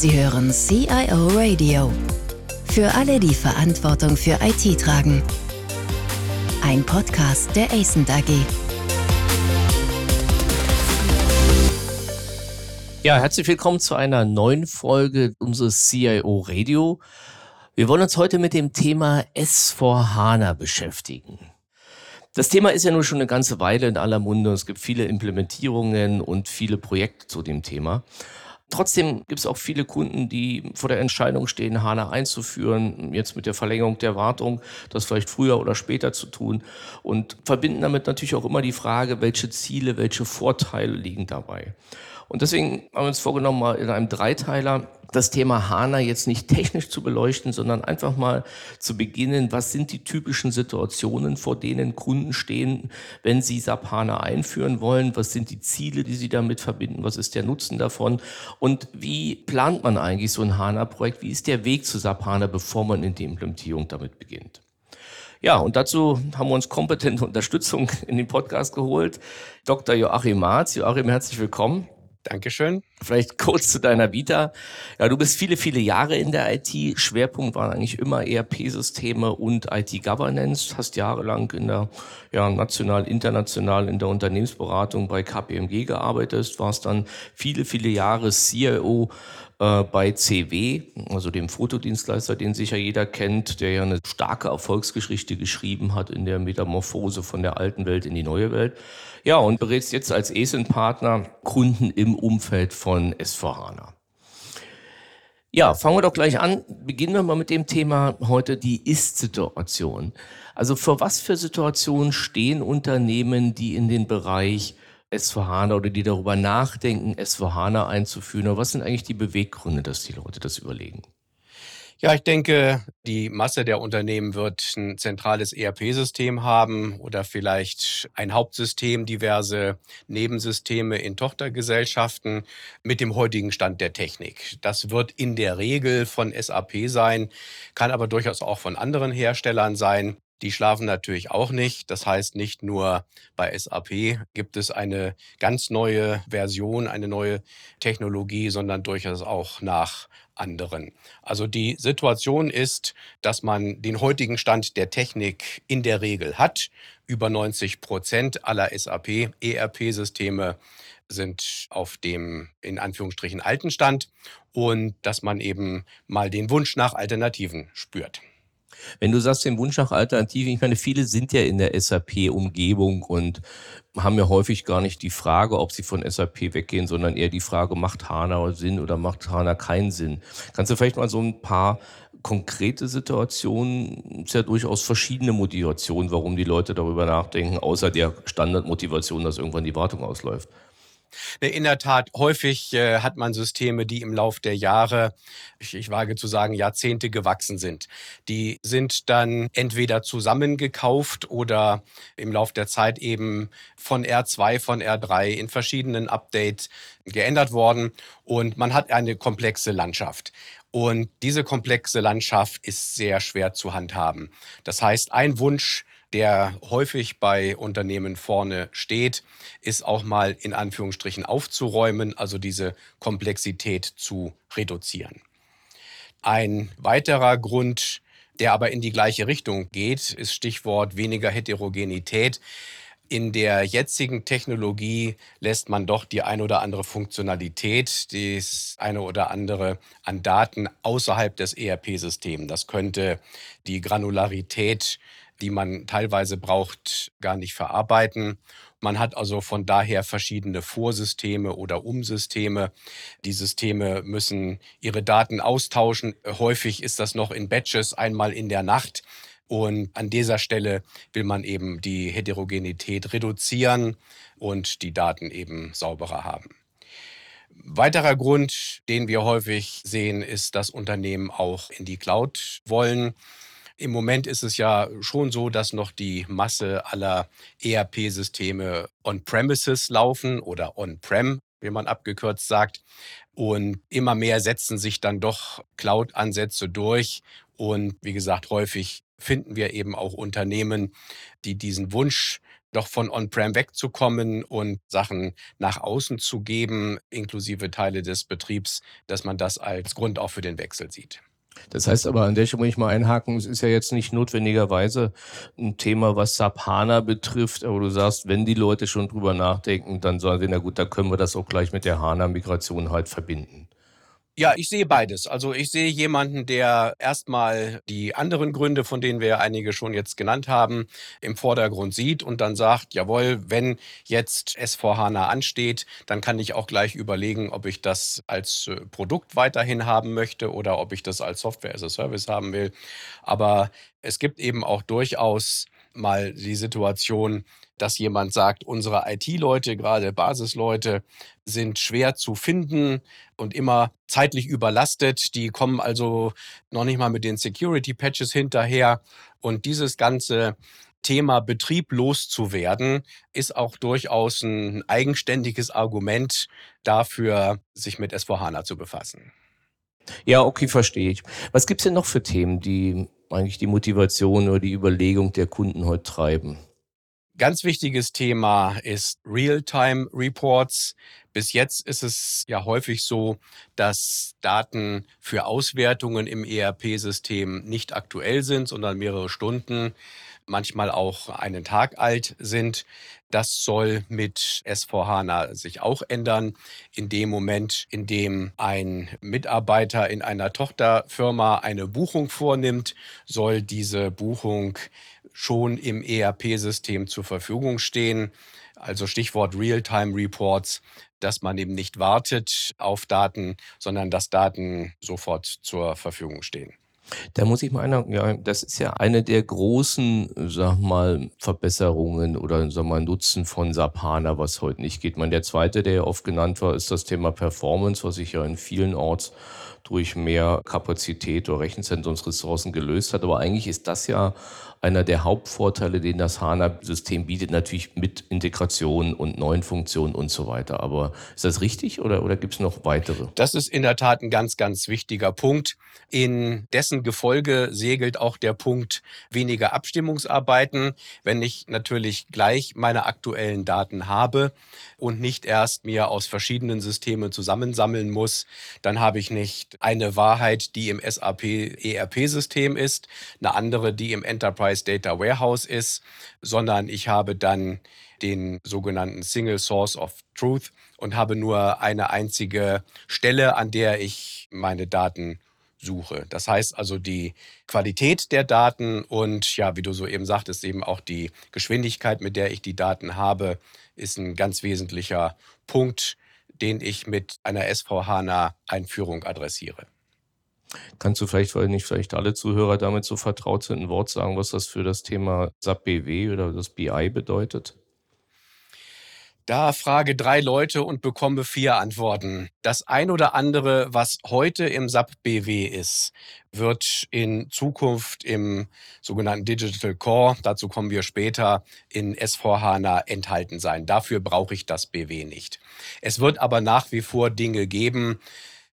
Sie hören CIO Radio. Für alle, die Verantwortung für IT tragen. Ein Podcast der ACENT AG. Ja, herzlich willkommen zu einer neuen Folge unseres CIO Radio. Wir wollen uns heute mit dem Thema S4HANA beschäftigen. Das Thema ist ja nun schon eine ganze Weile in aller Munde. Es gibt viele Implementierungen und viele Projekte zu dem Thema. Trotzdem gibt es auch viele Kunden, die vor der Entscheidung stehen, HANA einzuführen, jetzt mit der Verlängerung der Wartung, das vielleicht früher oder später zu tun und verbinden damit natürlich auch immer die Frage, welche Ziele, welche Vorteile liegen dabei. Und deswegen haben wir uns vorgenommen, mal in einem Dreiteiler das Thema HANA jetzt nicht technisch zu beleuchten, sondern einfach mal zu beginnen, was sind die typischen Situationen, vor denen Kunden stehen, wenn sie SAP HANA einführen wollen, was sind die Ziele, die sie damit verbinden, was ist der Nutzen davon und wie plant man eigentlich so ein HANA-Projekt, wie ist der Weg zu SAP HANA, bevor man in die Implementierung damit beginnt. Ja, und dazu haben wir uns kompetente Unterstützung in den Podcast geholt. Dr. Joachim Marz. Joachim, herzlich willkommen. Dankeschön. Vielleicht kurz zu deiner Vita. Ja, du bist viele, viele Jahre in der IT. Schwerpunkt waren eigentlich immer ERP-Systeme und IT-Governance. Hast jahrelang in der, ja, national, international in der Unternehmensberatung bei KPMG gearbeitet. Warst dann viele, viele Jahre CIO äh, bei CW, also dem Fotodienstleister, den sicher jeder kennt, der ja eine starke Erfolgsgeschichte geschrieben hat in der Metamorphose von der alten Welt in die neue Welt. Ja, und berätst jetzt als ESIN-Partner Kunden im Umfeld von S4HANA. Ja, fangen wir doch gleich an. Beginnen wir mal mit dem Thema heute die Ist-Situation. Also für was für Situationen stehen Unternehmen, die in den Bereich S4HANA oder die darüber nachdenken, S4HANA einzuführen? Oder was sind eigentlich die Beweggründe, dass die Leute das überlegen? Ja, ich denke, die Masse der Unternehmen wird ein zentrales ERP-System haben oder vielleicht ein Hauptsystem, diverse Nebensysteme in Tochtergesellschaften mit dem heutigen Stand der Technik. Das wird in der Regel von SAP sein, kann aber durchaus auch von anderen Herstellern sein. Die schlafen natürlich auch nicht. Das heißt, nicht nur bei SAP gibt es eine ganz neue Version, eine neue Technologie, sondern durchaus auch nach anderen. Also die Situation ist, dass man den heutigen Stand der Technik in der Regel hat. Über 90 Prozent aller SAP ERP-Systeme sind auf dem in Anführungsstrichen alten Stand und dass man eben mal den Wunsch nach Alternativen spürt. Wenn du sagst, den Wunsch nach Alternativen, ich meine, viele sind ja in der SAP-Umgebung und haben ja häufig gar nicht die Frage, ob sie von SAP weggehen, sondern eher die Frage, macht HANA Sinn oder macht HANA keinen Sinn? Kannst du vielleicht mal so ein paar konkrete Situationen, ist ja durchaus verschiedene Motivationen, warum die Leute darüber nachdenken, außer der Standardmotivation, dass irgendwann die Wartung ausläuft. Ne, in der Tat, häufig äh, hat man Systeme, die im Lauf der Jahre, ich, ich wage zu sagen, Jahrzehnte gewachsen sind. Die sind dann entweder zusammengekauft oder im Lauf der Zeit eben von R2, von R3 in verschiedenen Updates geändert worden. Und man hat eine komplexe Landschaft. Und diese komplexe Landschaft ist sehr schwer zu handhaben. Das heißt, ein Wunsch der häufig bei Unternehmen vorne steht, ist auch mal in Anführungsstrichen aufzuräumen, also diese Komplexität zu reduzieren. Ein weiterer Grund, der aber in die gleiche Richtung geht, ist Stichwort weniger Heterogenität. In der jetzigen Technologie lässt man doch die eine oder andere Funktionalität, das eine oder andere an Daten außerhalb des ERP-Systems. Das könnte die Granularität die man teilweise braucht, gar nicht verarbeiten. Man hat also von daher verschiedene Vorsysteme oder Umsysteme. Die Systeme müssen ihre Daten austauschen. Häufig ist das noch in Batches einmal in der Nacht. Und an dieser Stelle will man eben die Heterogenität reduzieren und die Daten eben sauberer haben. Weiterer Grund, den wir häufig sehen, ist, dass Unternehmen auch in die Cloud wollen. Im Moment ist es ja schon so, dass noch die Masse aller ERP-Systeme on-premises laufen oder on-prem, wie man abgekürzt sagt. Und immer mehr setzen sich dann doch Cloud-Ansätze durch. Und wie gesagt, häufig finden wir eben auch Unternehmen, die diesen Wunsch doch von On-Prem wegzukommen und Sachen nach außen zu geben, inklusive Teile des Betriebs, dass man das als Grund auch für den Wechsel sieht. Das heißt aber, an der Stelle muss ich mal einhaken, es ist ja jetzt nicht notwendigerweise ein Thema, was SAP HANA betrifft, aber du sagst, wenn die Leute schon drüber nachdenken, dann sagen sie, na gut, da können wir das auch gleich mit der HANA-Migration halt verbinden. Ja, ich sehe beides. Also ich sehe jemanden, der erstmal die anderen Gründe, von denen wir einige schon jetzt genannt haben, im Vordergrund sieht und dann sagt, jawohl, wenn jetzt S4HANA ansteht, dann kann ich auch gleich überlegen, ob ich das als äh, Produkt weiterhin haben möchte oder ob ich das als Software as a Service haben will. Aber es gibt eben auch durchaus mal die Situation, dass jemand sagt, unsere IT-Leute, gerade Basisleute, sind schwer zu finden und immer zeitlich überlastet. Die kommen also noch nicht mal mit den Security-Patches hinterher. Und dieses ganze Thema Betrieb loszuwerden, ist auch durchaus ein eigenständiges Argument dafür, sich mit S4HANA zu befassen. Ja, okay, verstehe ich. Was gibt es denn noch für Themen, die eigentlich die Motivation oder die Überlegung der Kunden heute treiben? Ganz wichtiges Thema ist Real-Time-Reports. Bis jetzt ist es ja häufig so, dass Daten für Auswertungen im ERP-System nicht aktuell sind, sondern mehrere Stunden, manchmal auch einen Tag alt sind. Das soll mit S4HANA sich auch ändern. In dem Moment, in dem ein Mitarbeiter in einer Tochterfirma eine Buchung vornimmt, soll diese Buchung schon im ERP-System zur Verfügung stehen. Also Stichwort Real-Time Reports, dass man eben nicht wartet auf Daten, sondern dass Daten sofort zur Verfügung stehen. Da muss ich mal einhaken, ja, das ist ja eine der großen, sag mal, Verbesserungen oder sag mal Nutzen von SAP HANA, was heute nicht geht. Man, der zweite, der ja oft genannt war, ist das Thema Performance, was sich ja in vielen Orts durch mehr Kapazität oder Rechenzentrumsressourcen gelöst hat. Aber eigentlich ist das ja einer der Hauptvorteile, den das HANA-System bietet, natürlich mit Integration und neuen Funktionen und so weiter. Aber ist das richtig oder, oder gibt es noch weitere? Das ist in der Tat ein ganz, ganz wichtiger Punkt. In dessen Gefolge segelt auch der Punkt weniger Abstimmungsarbeiten. Wenn ich natürlich gleich meine aktuellen Daten habe und nicht erst mir aus verschiedenen Systemen zusammensammeln muss, dann habe ich nicht eine Wahrheit, die im SAP ERP-System ist, eine andere, die im Enterprise Data Warehouse ist, sondern ich habe dann den sogenannten Single Source of Truth und habe nur eine einzige Stelle, an der ich meine Daten suche. Das heißt also die Qualität der Daten und ja, wie du so eben sagtest, eben auch die Geschwindigkeit, mit der ich die Daten habe, ist ein ganz wesentlicher Punkt, den ich mit einer SVHANA-Einführung adressiere. Kannst du vielleicht, weil nicht vielleicht alle Zuhörer damit so vertraut sind, ein Wort sagen, was das für das Thema SAP BW oder das BI bedeutet? Da frage drei Leute und bekomme vier Antworten. Das ein oder andere, was heute im SAP BW ist, wird in Zukunft im sogenannten Digital Core, dazu kommen wir später, in S4HANA enthalten sein. Dafür brauche ich das BW nicht. Es wird aber nach wie vor Dinge geben,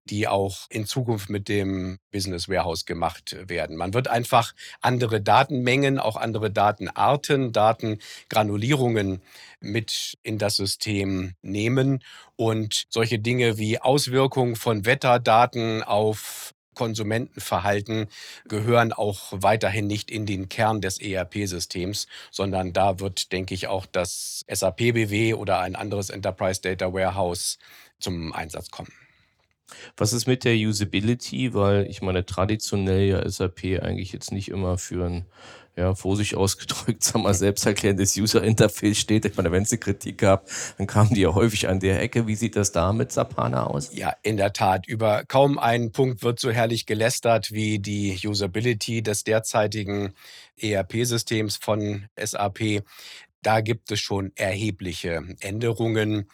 die auch in Zukunft mit dem Business Warehouse gemacht werden. Man wird einfach andere Datenmengen, auch andere Datenarten, Datengranulierungen mit in das System nehmen und solche Dinge wie Auswirkungen von Wetterdaten auf Konsumentenverhalten gehören auch weiterhin nicht in den Kern des ERP-Systems, sondern da wird, denke ich, auch das SAP BW oder ein anderes Enterprise Data Warehouse zum Einsatz kommen. Was ist mit der Usability? Weil ich meine, traditionell ja SAP eigentlich jetzt nicht immer für ein, ja, vorsichtig ausgedrückt, sag mal, selbsterklärendes User-Interface steht. Ich meine, wenn sie Kritik gab, dann kamen die ja häufig an der Ecke. Wie sieht das da mit Sapana aus? Ja, in der Tat. Über kaum einen Punkt wird so herrlich gelästert wie die Usability des derzeitigen ERP-Systems von SAP. Da gibt es schon erhebliche Änderungen.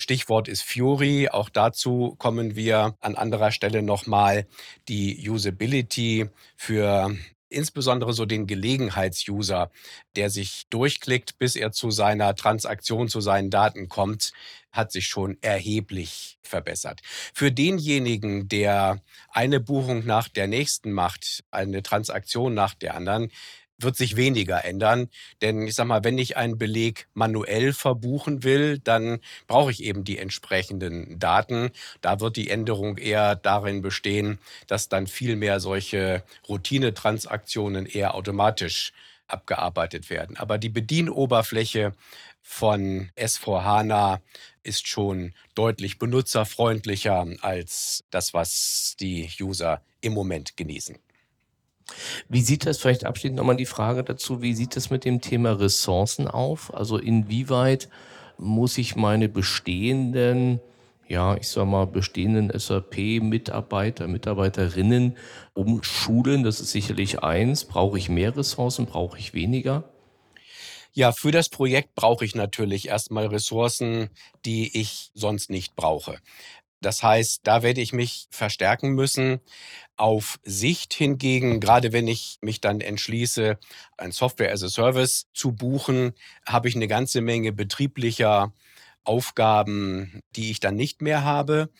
Stichwort ist Fury. Auch dazu kommen wir an anderer Stelle nochmal. Die Usability für insbesondere so den Gelegenheitsuser, der sich durchklickt, bis er zu seiner Transaktion, zu seinen Daten kommt, hat sich schon erheblich verbessert. Für denjenigen, der eine Buchung nach der nächsten macht, eine Transaktion nach der anderen, wird sich weniger ändern. Denn ich sag mal, wenn ich einen Beleg manuell verbuchen will, dann brauche ich eben die entsprechenden Daten. Da wird die Änderung eher darin bestehen, dass dann viel mehr solche Routinetransaktionen eher automatisch abgearbeitet werden. Aber die Bedienoberfläche von S4HANA ist schon deutlich benutzerfreundlicher als das, was die User im Moment genießen. Wie sieht das vielleicht abschließend nochmal die Frage dazu, wie sieht das mit dem Thema Ressourcen auf? Also inwieweit muss ich meine bestehenden, ja, ich sag mal, bestehenden SAP-Mitarbeiter, Mitarbeiterinnen umschulen? Das ist sicherlich eins. Brauche ich mehr Ressourcen? Brauche ich weniger? Ja, für das Projekt brauche ich natürlich erstmal Ressourcen, die ich sonst nicht brauche. Das heißt, da werde ich mich verstärken müssen. Auf Sicht hingegen, gerade wenn ich mich dann entschließe, ein Software as a Service zu buchen, habe ich eine ganze Menge betrieblicher Aufgaben, die ich dann nicht mehr habe.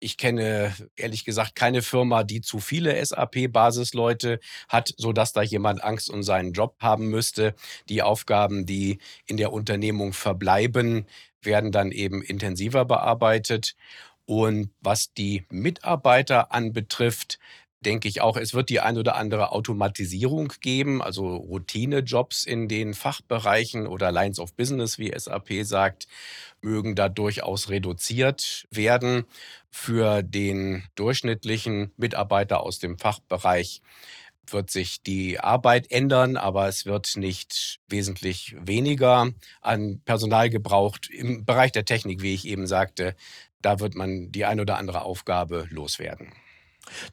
Ich kenne ehrlich gesagt keine Firma, die zu viele SAP-Basisleute hat, sodass da jemand Angst um seinen Job haben müsste. Die Aufgaben, die in der Unternehmung verbleiben, werden dann eben intensiver bearbeitet. Und was die Mitarbeiter anbetrifft, denke ich auch, es wird die ein oder andere Automatisierung geben, also Routinejobs in den Fachbereichen oder Lines of Business, wie SAP sagt, mögen da durchaus reduziert werden. Für den durchschnittlichen Mitarbeiter aus dem Fachbereich wird sich die Arbeit ändern, aber es wird nicht wesentlich weniger an Personal gebraucht. Im Bereich der Technik, wie ich eben sagte, da wird man die ein oder andere Aufgabe loswerden.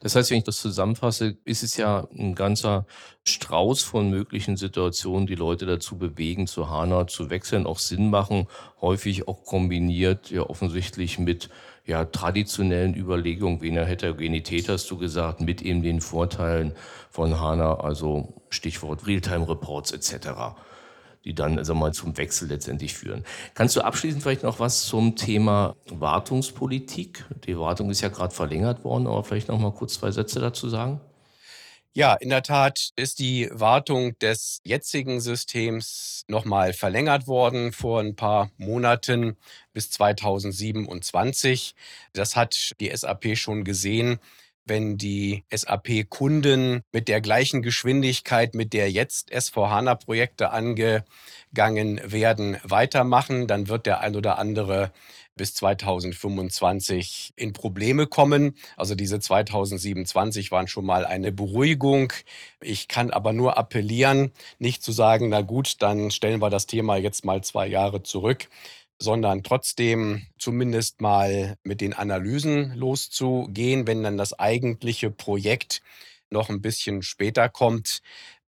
Das heißt, wenn ich das zusammenfasse, ist es ja ein ganzer Strauß von möglichen Situationen, die Leute dazu bewegen, zu HANA zu wechseln, auch Sinn machen, häufig auch kombiniert, ja offensichtlich mit ja, traditionellen Überlegungen wie einer Heterogenität, hast du gesagt, mit eben den Vorteilen von HANA, also Stichwort Realtime-Reports etc die dann also mal zum Wechsel letztendlich führen. Kannst du abschließend vielleicht noch was zum Thema Wartungspolitik? Die Wartung ist ja gerade verlängert worden, aber vielleicht noch mal kurz zwei Sätze dazu sagen. Ja, in der Tat ist die Wartung des jetzigen Systems nochmal verlängert worden vor ein paar Monaten bis 2027. Das hat die SAP schon gesehen wenn die SAP-Kunden mit der gleichen Geschwindigkeit, mit der jetzt S4HANA-Projekte angegangen werden, weitermachen, dann wird der ein oder andere bis 2025 in Probleme kommen. Also diese 2027 waren schon mal eine Beruhigung. Ich kann aber nur appellieren, nicht zu sagen, na gut, dann stellen wir das Thema jetzt mal zwei Jahre zurück sondern trotzdem zumindest mal mit den Analysen loszugehen, wenn dann das eigentliche Projekt noch ein bisschen später kommt.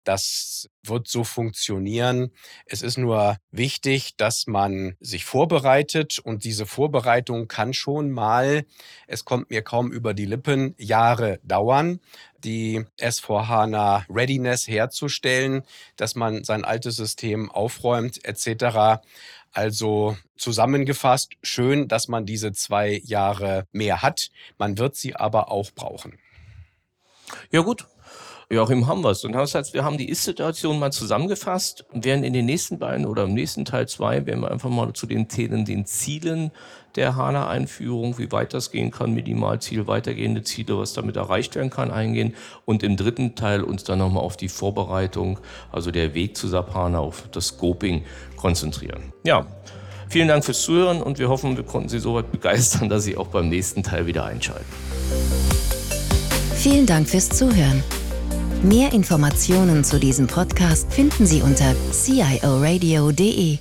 Das wird so funktionieren. Es ist nur wichtig, dass man sich vorbereitet und diese Vorbereitung kann schon mal, es kommt mir kaum über die Lippen, Jahre dauern, die S4HANA Readiness herzustellen, dass man sein altes System aufräumt etc. Also zusammengefasst, schön, dass man diese zwei Jahre mehr hat. Man wird sie aber auch brauchen. Ja gut, Joachim, haben wir es. Und das heißt, wir haben die Ist-Situation mal zusammengefasst und werden in den nächsten beiden oder im nächsten Teil zwei, werden wir einfach mal zu den Themen, den Zielen der HANA-Einführung, wie weit das gehen kann, Minimalziel, weitergehende Ziele, was damit erreicht werden kann, eingehen. Und im dritten Teil uns dann nochmal auf die Vorbereitung, also der Weg zu SAP HANA, auf das Scoping konzentrieren. Ja, vielen Dank fürs Zuhören und wir hoffen, wir konnten Sie soweit begeistern, dass Sie auch beim nächsten Teil wieder einschalten. Vielen Dank fürs Zuhören. Mehr Informationen zu diesem Podcast finden Sie unter cioradio.de.